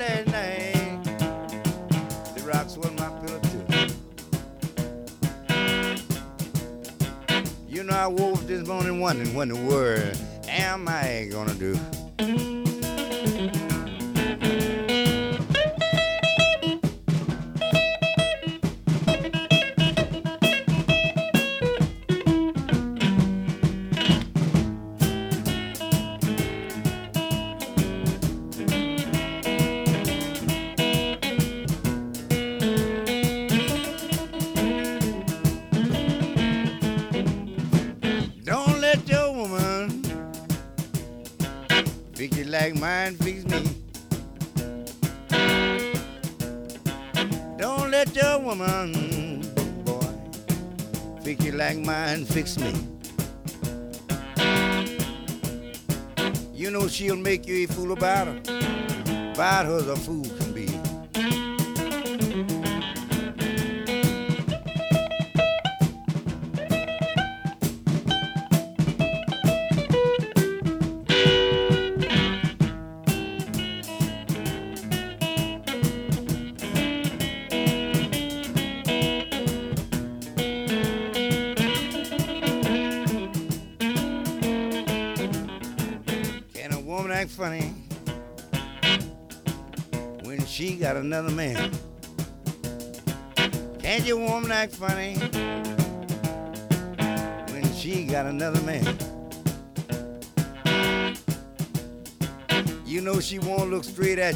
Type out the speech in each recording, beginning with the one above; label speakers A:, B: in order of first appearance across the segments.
A: Saturday night, the rocks were my pillow too. You know I woke this morning wondering what in the world am I gonna do? fix me.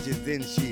B: changes, then she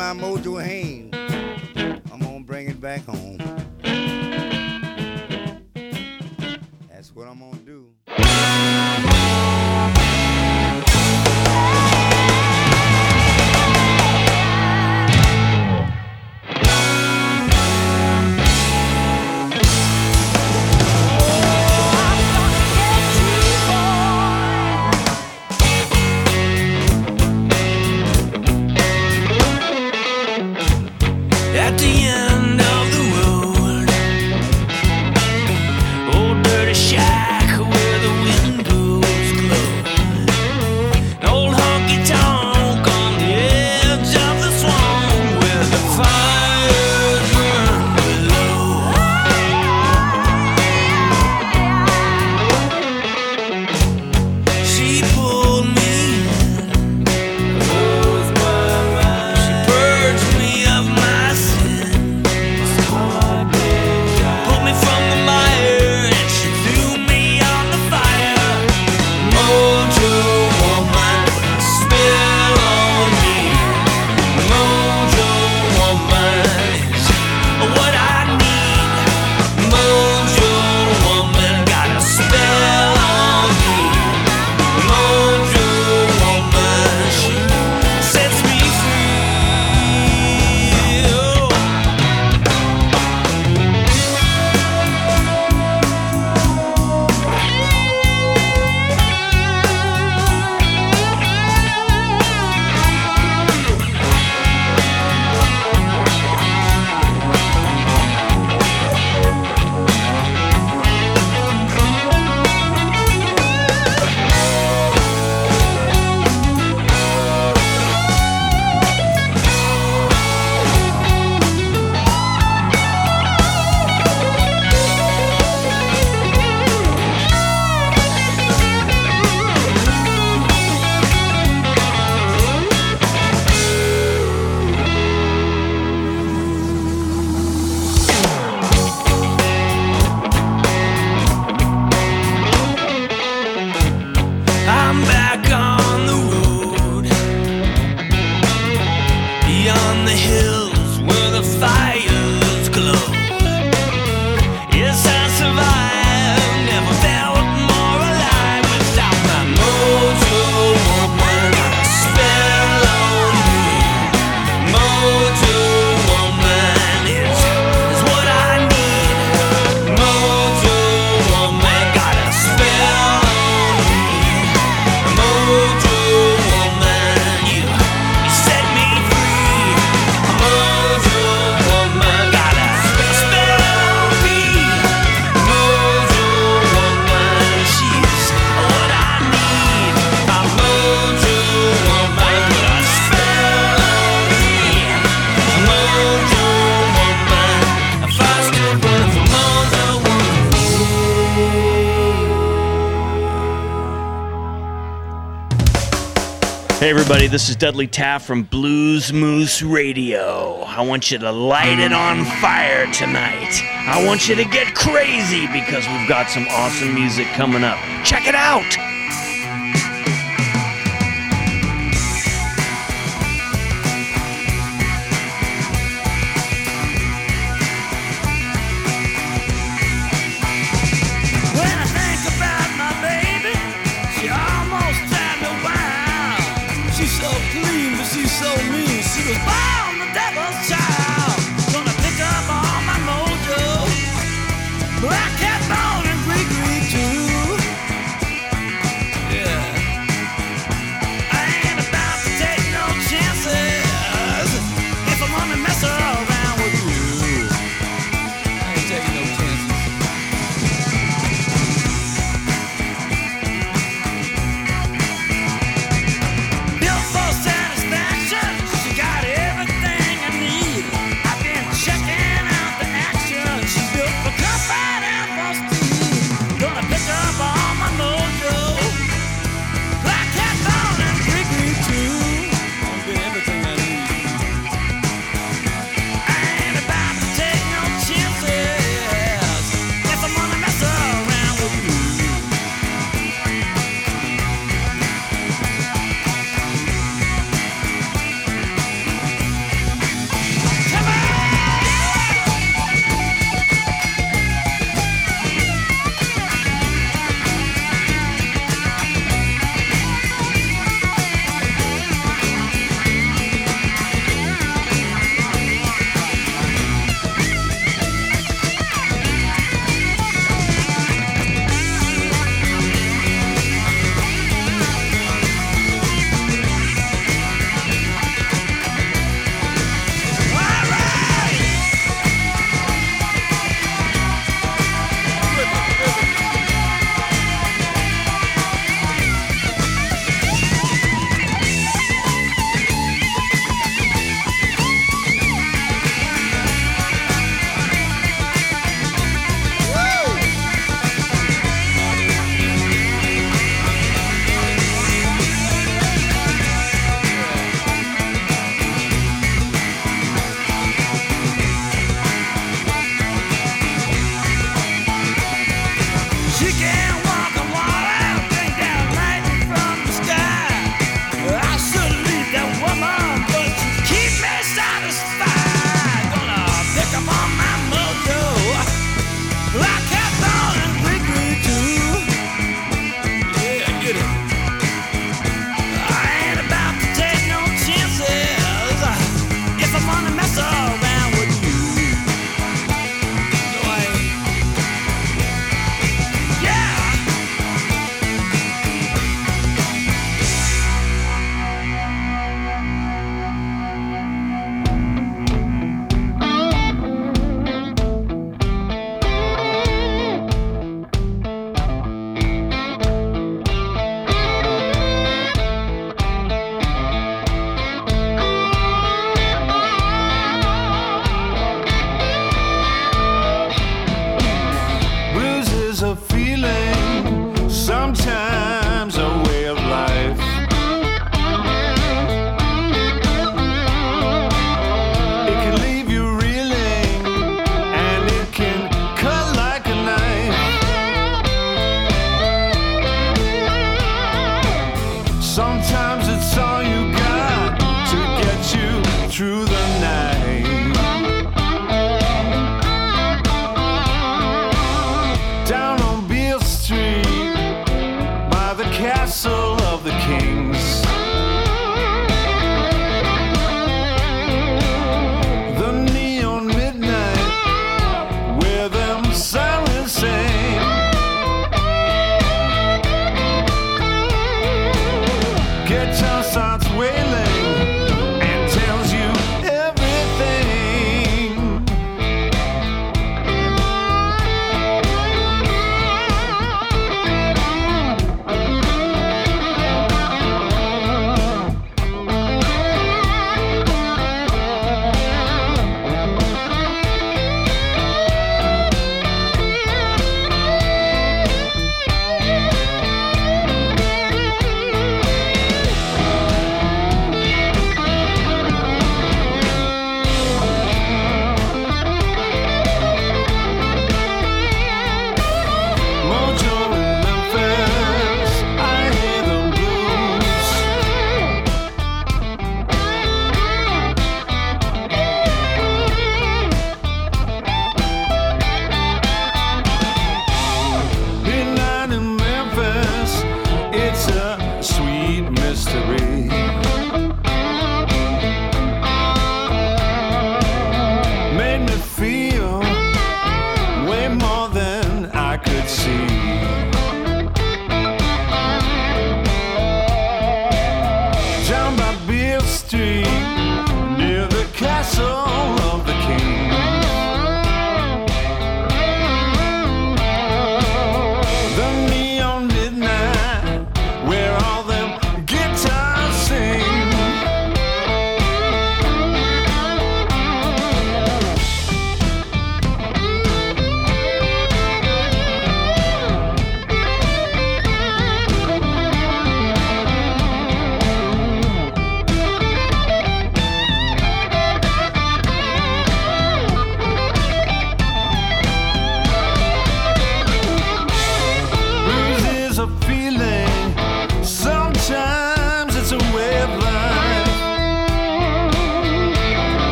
B: my mojo hand.
C: Hey, everybody, this is Dudley Taft from Blues Moose Radio. I want you to light it on fire tonight. I want you to get crazy because we've got some awesome music coming up. Check it out!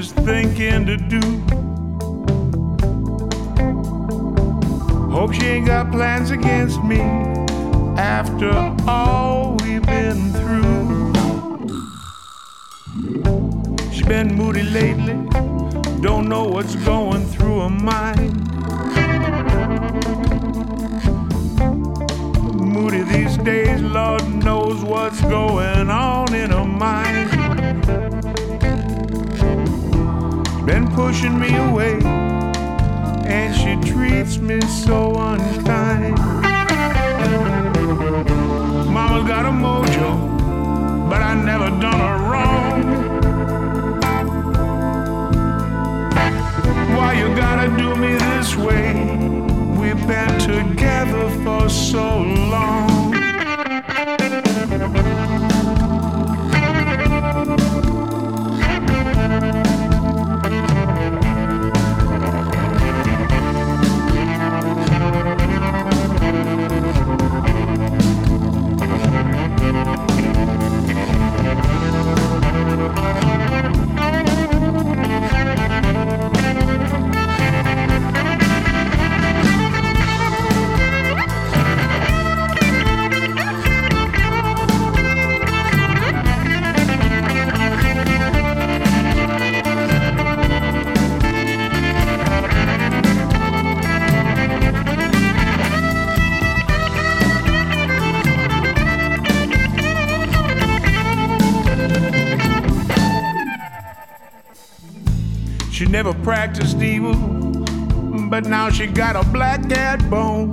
D: She's
E: thinking to do. Hope she ain't got plans against me after all we've been through. She's been moody lately, don't know what's going through her mind. Moody these days, Lord knows what's going on in her mind. Been pushing me away, and she treats me so unkind. Mama's got a mojo, but I never done her wrong. Why you gotta do me this way? We've been together for so long. Never practiced evil, but now she got a black cat bone.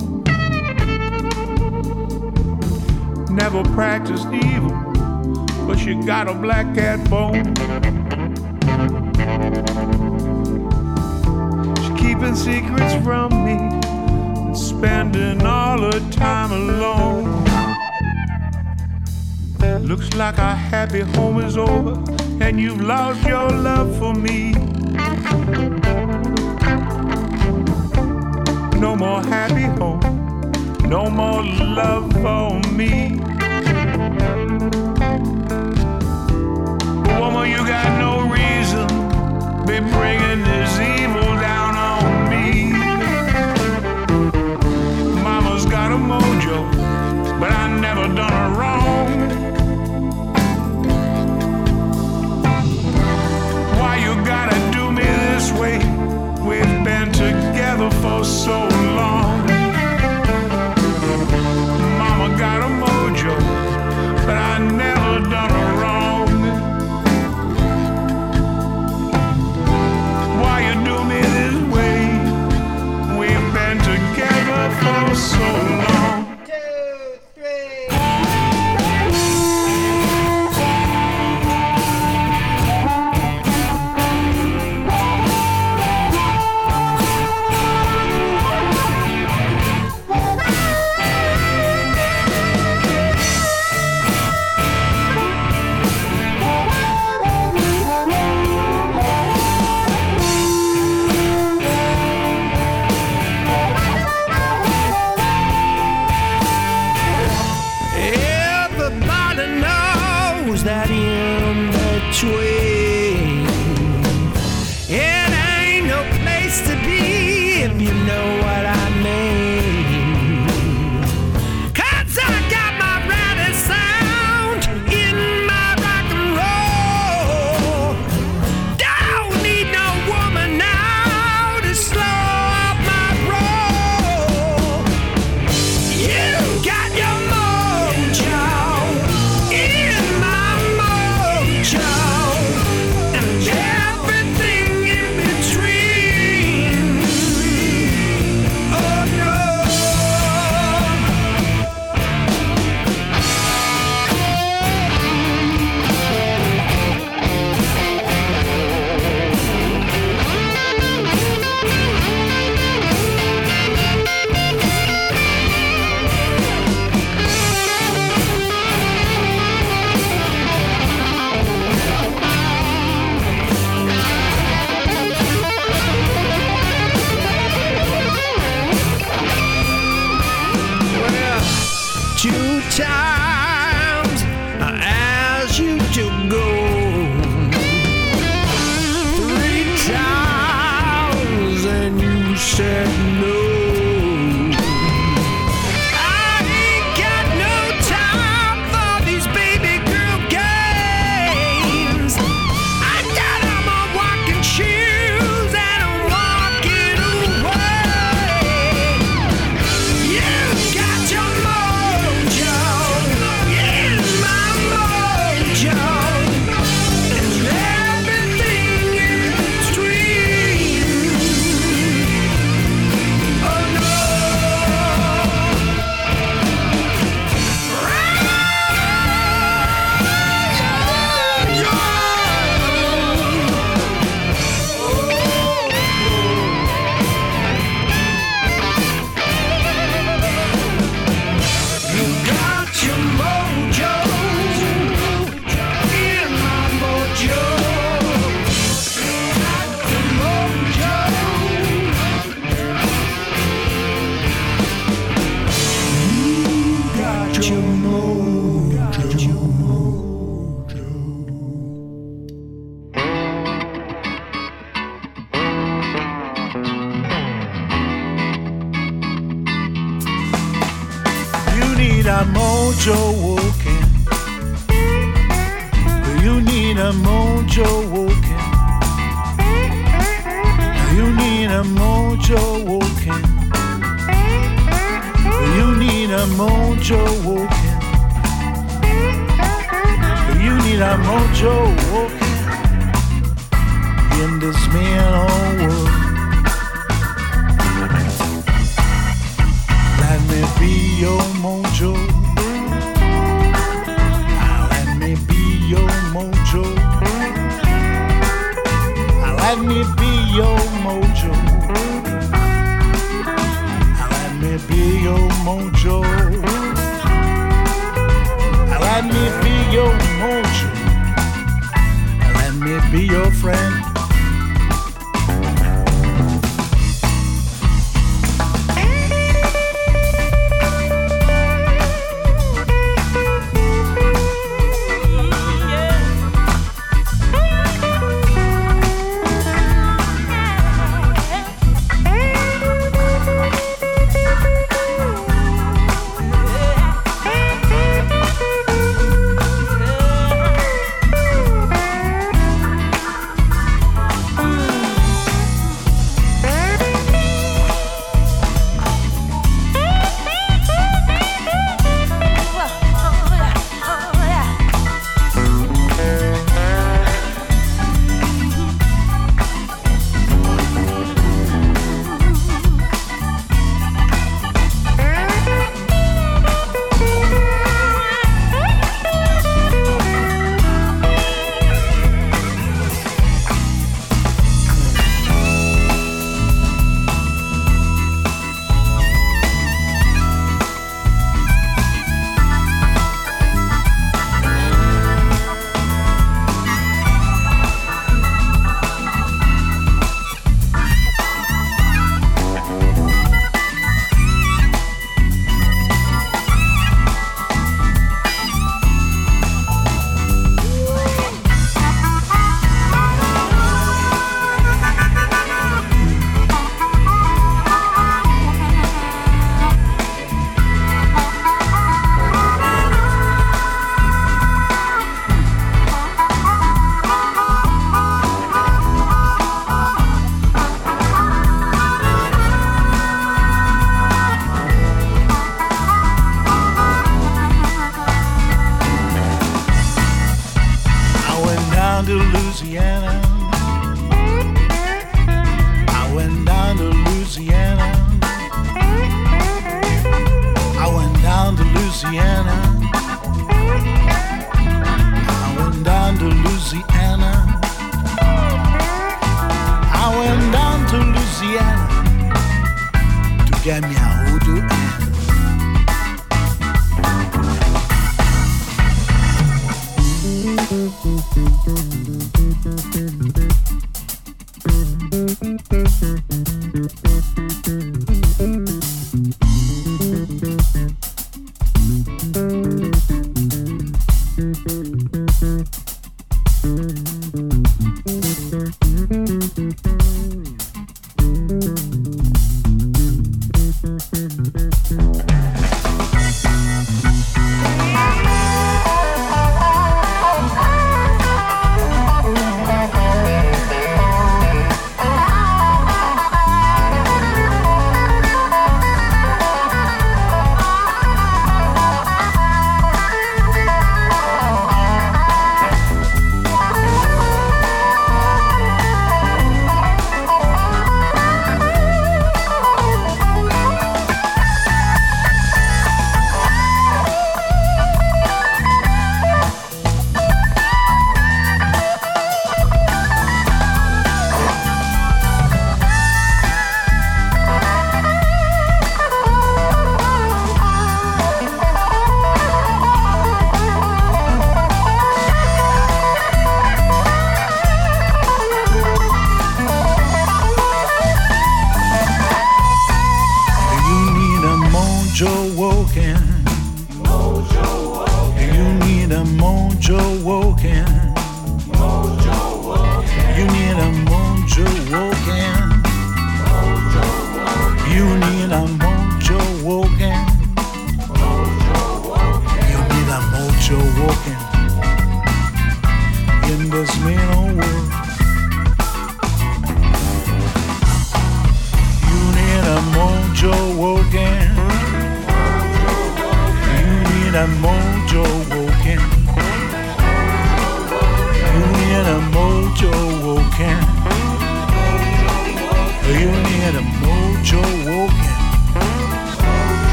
E: Never practiced evil, but she got a black cat bone. She keeping secrets from me and spending all her time alone. Looks like our happy home is over, and you've lost your love for me. No more happy home, no more love for me. Woman, you got no reason be bringing this evil down on me. Mama's got a mojo, but I never done so
F: Louisiana. I went down to Louisiana to get me a hoodoo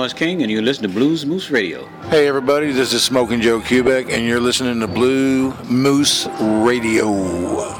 G: Bnois King, and you listen to Blues Moose Radio.
B: Hey, everybody, this is Smoking Joe Kubek, and you're listening to Blue Moose Radio.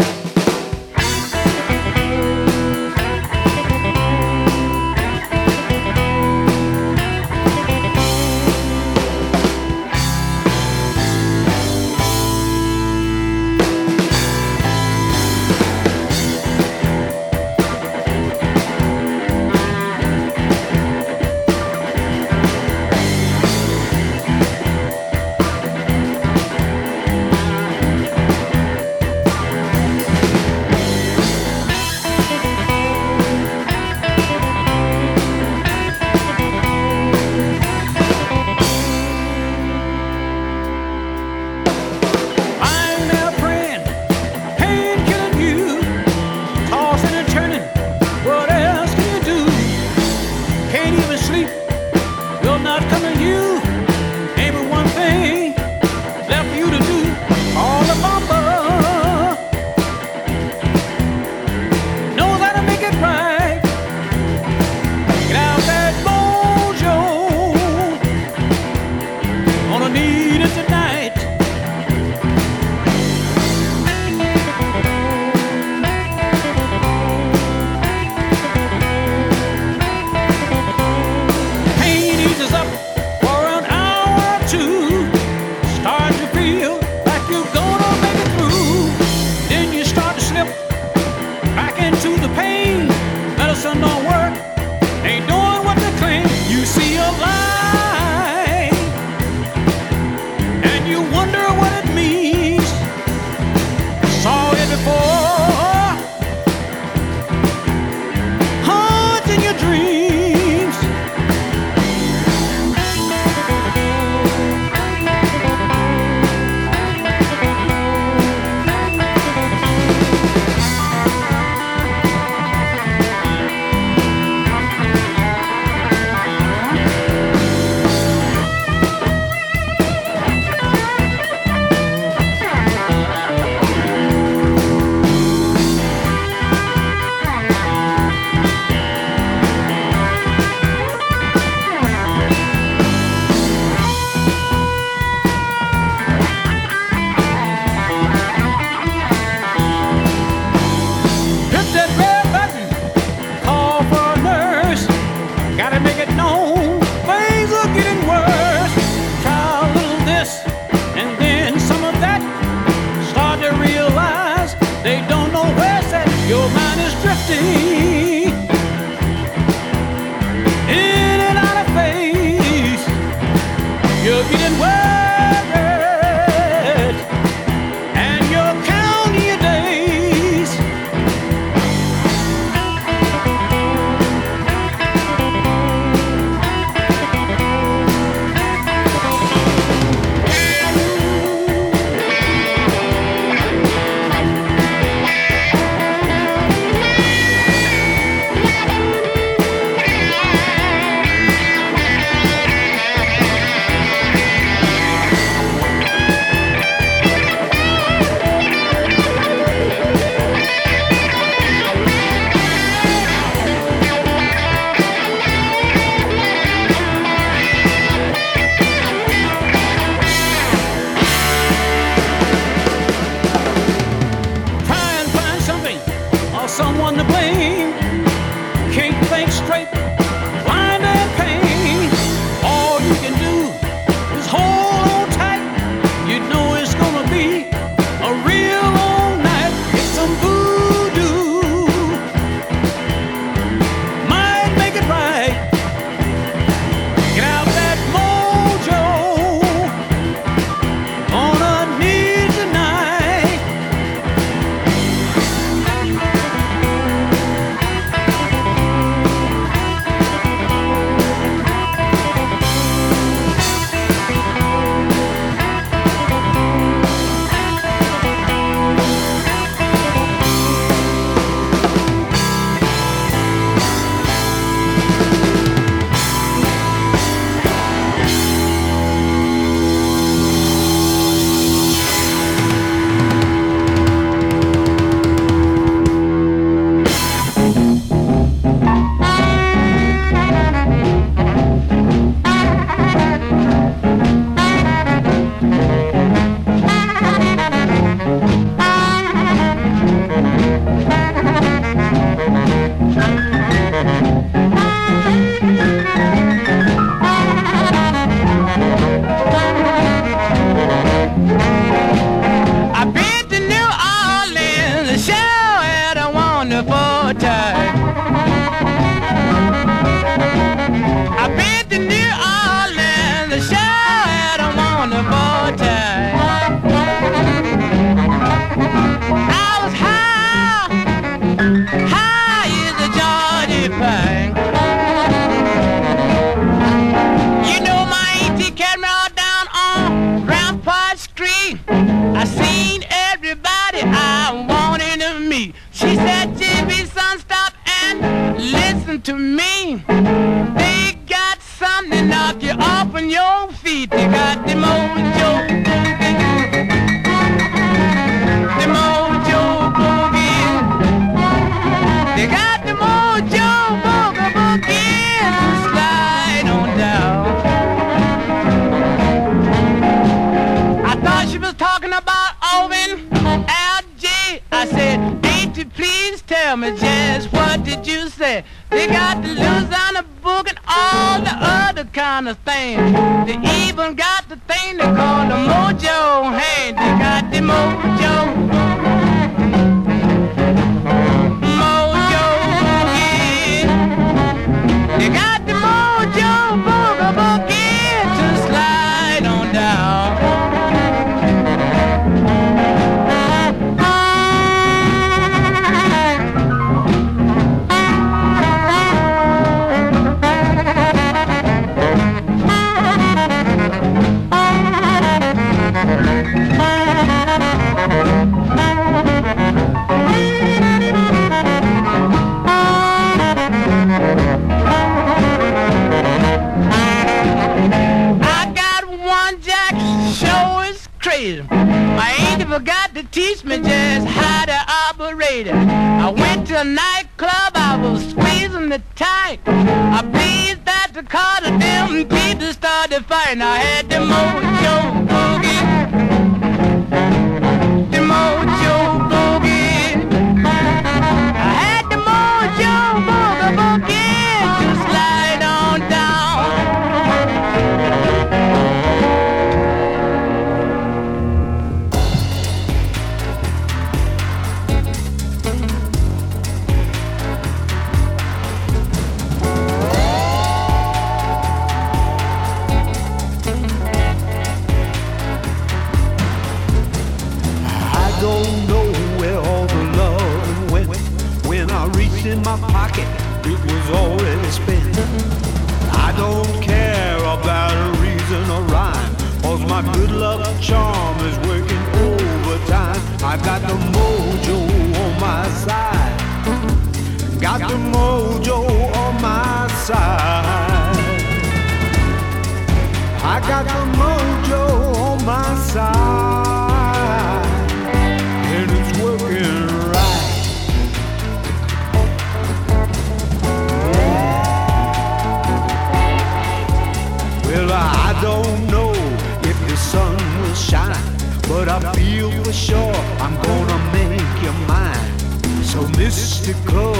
H: I feel for
I: sure I'm gonna make you mine. So mystical,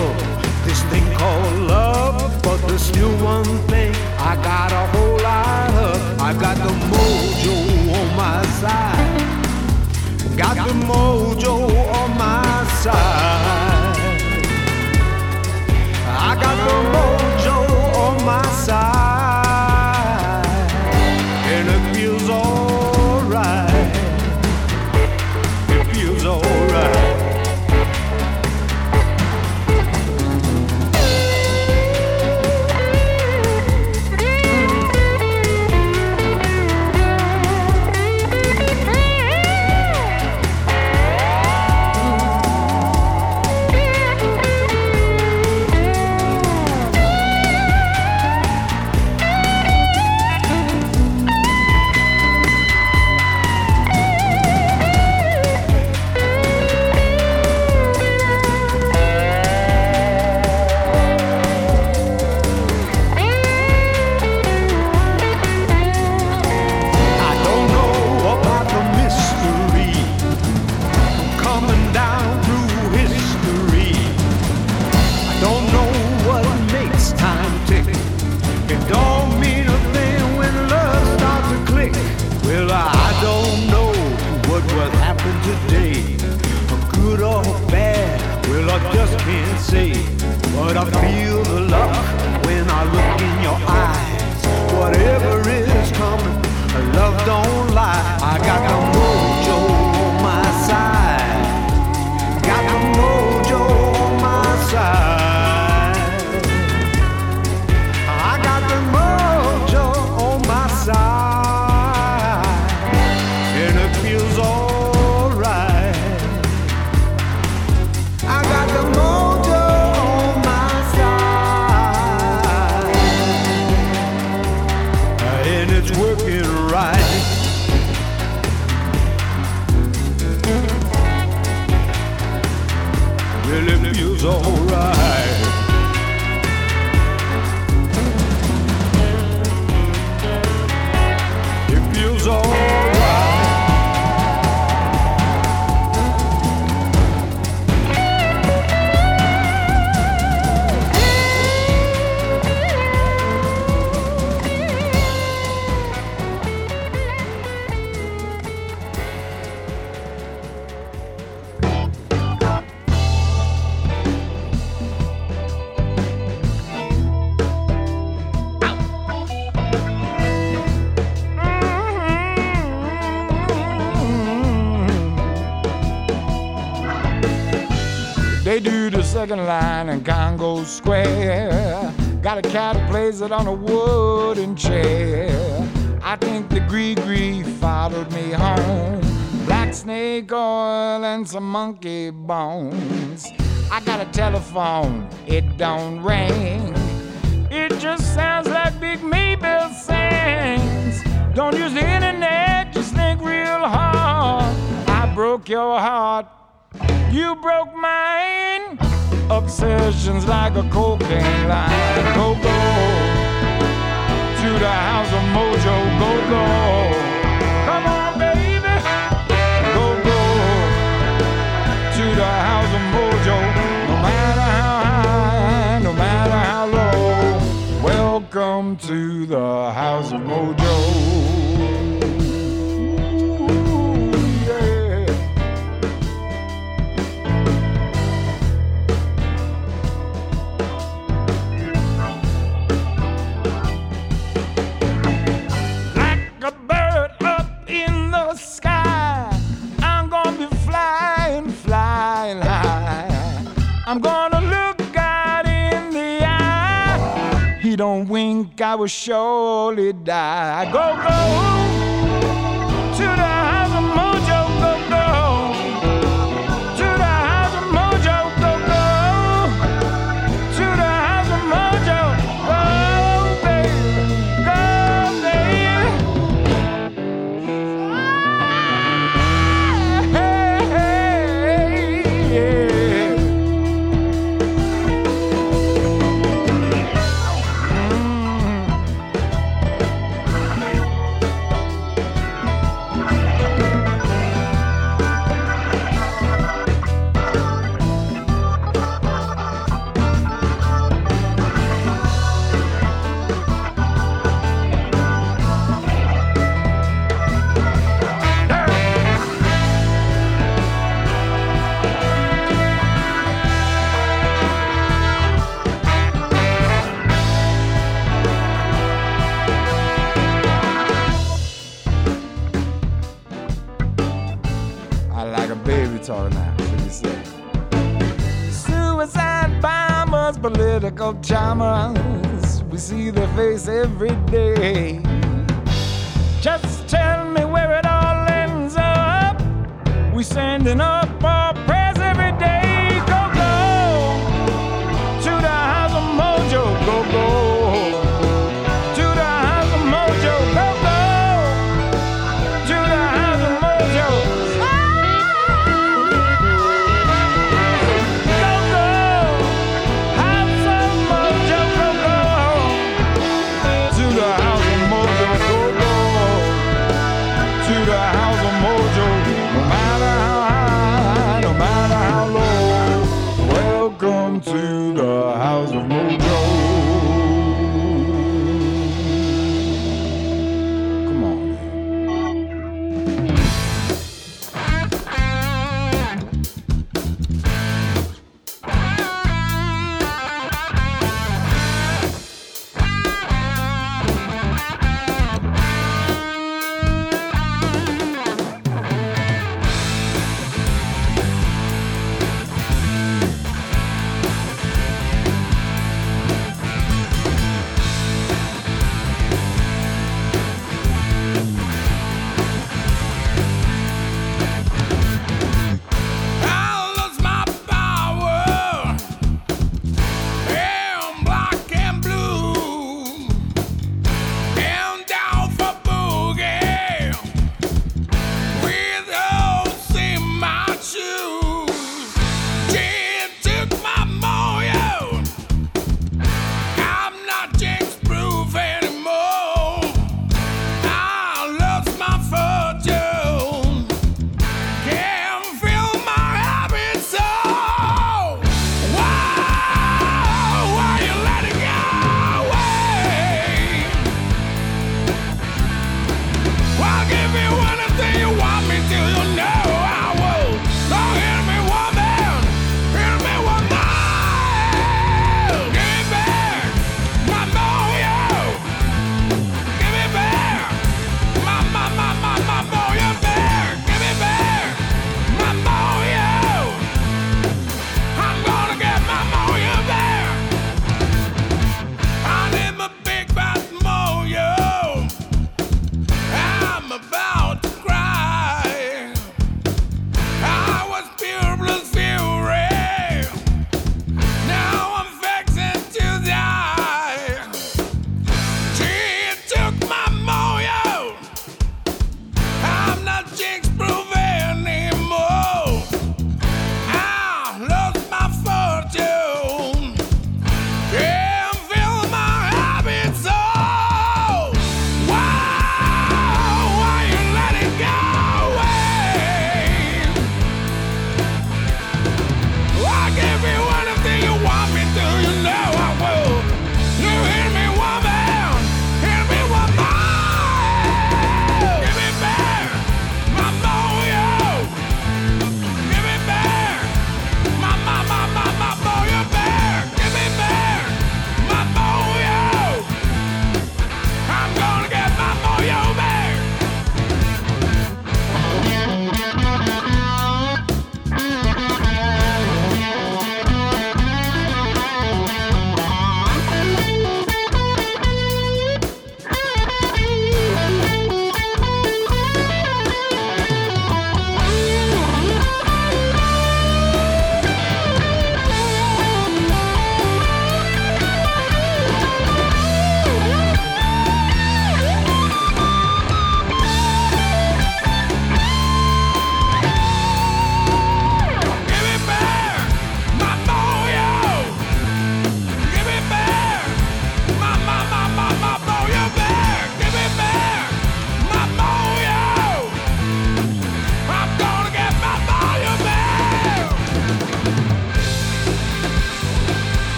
I: this thing called love. But this still one thing I got a whole lot of. I got the mojo on my side. Got the mojo on my side. I got the mojo on my side. day, good or bad, well I just can't say. But I feel the luck when I look in your eyes. Whatever is coming, love don't lie. I got the
J: move. Second line in Congo Square. Got a cat who plays it on a wooden chair. I think the gree gree followed me home. Black snake oil and some monkey bones. I got a telephone, it don't ring. It just sounds like Big Maybelle sings. Don't use the internet, just think real hard. I broke your heart, you broke mine. Obsessions like a cocaine line. Go, go to the house of Mojo. Go, go. Come on, baby. Go, go to the house of Mojo. No matter how high, no matter how low. Welcome to the house of Mojo. I will surely die. Go, go every day.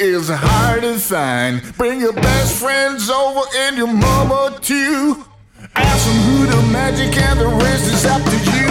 K: Is hard to find. Bring your best friends over and your mama too. Ask them who the magic and the rest is up to you.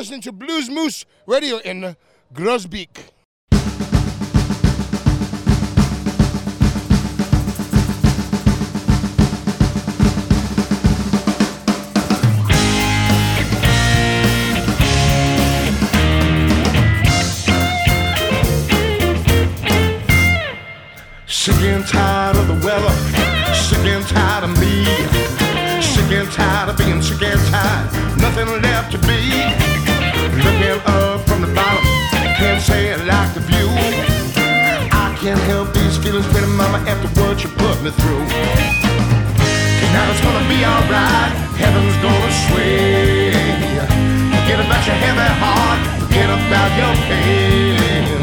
L: Listening to Blues Moose Radio in Groesbeek.
K: Sick and tired of the weather, sick and tired of me, sick and tired of being sick and tired, nothing left to be. Me through. Now it's gonna be alright, heaven's gonna sway. Forget about your heavy heart, forget about your pain.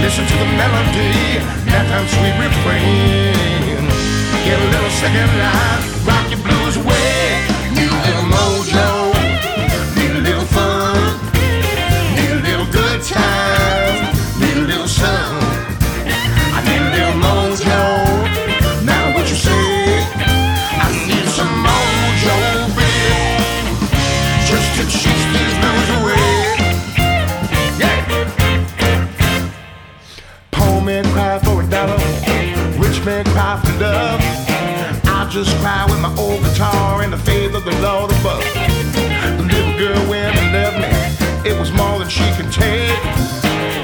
K: Listen to the melody, that time sweet refrain. Get a little second line, rock your blues away. Just cry with my old guitar and the faith of the Lord above. The little girl when she loved me, it was more than she can take.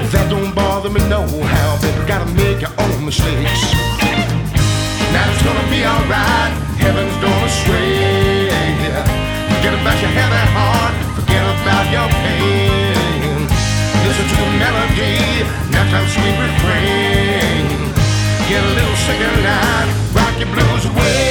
K: That don't bother me no how, but you gotta make your own mistakes. Now it's gonna be alright, heaven's gonna sway. Forget about your heavy heart, forget about your pain. Listen to the melody, now time sweet refrain. Get a little second line, rock your blues away.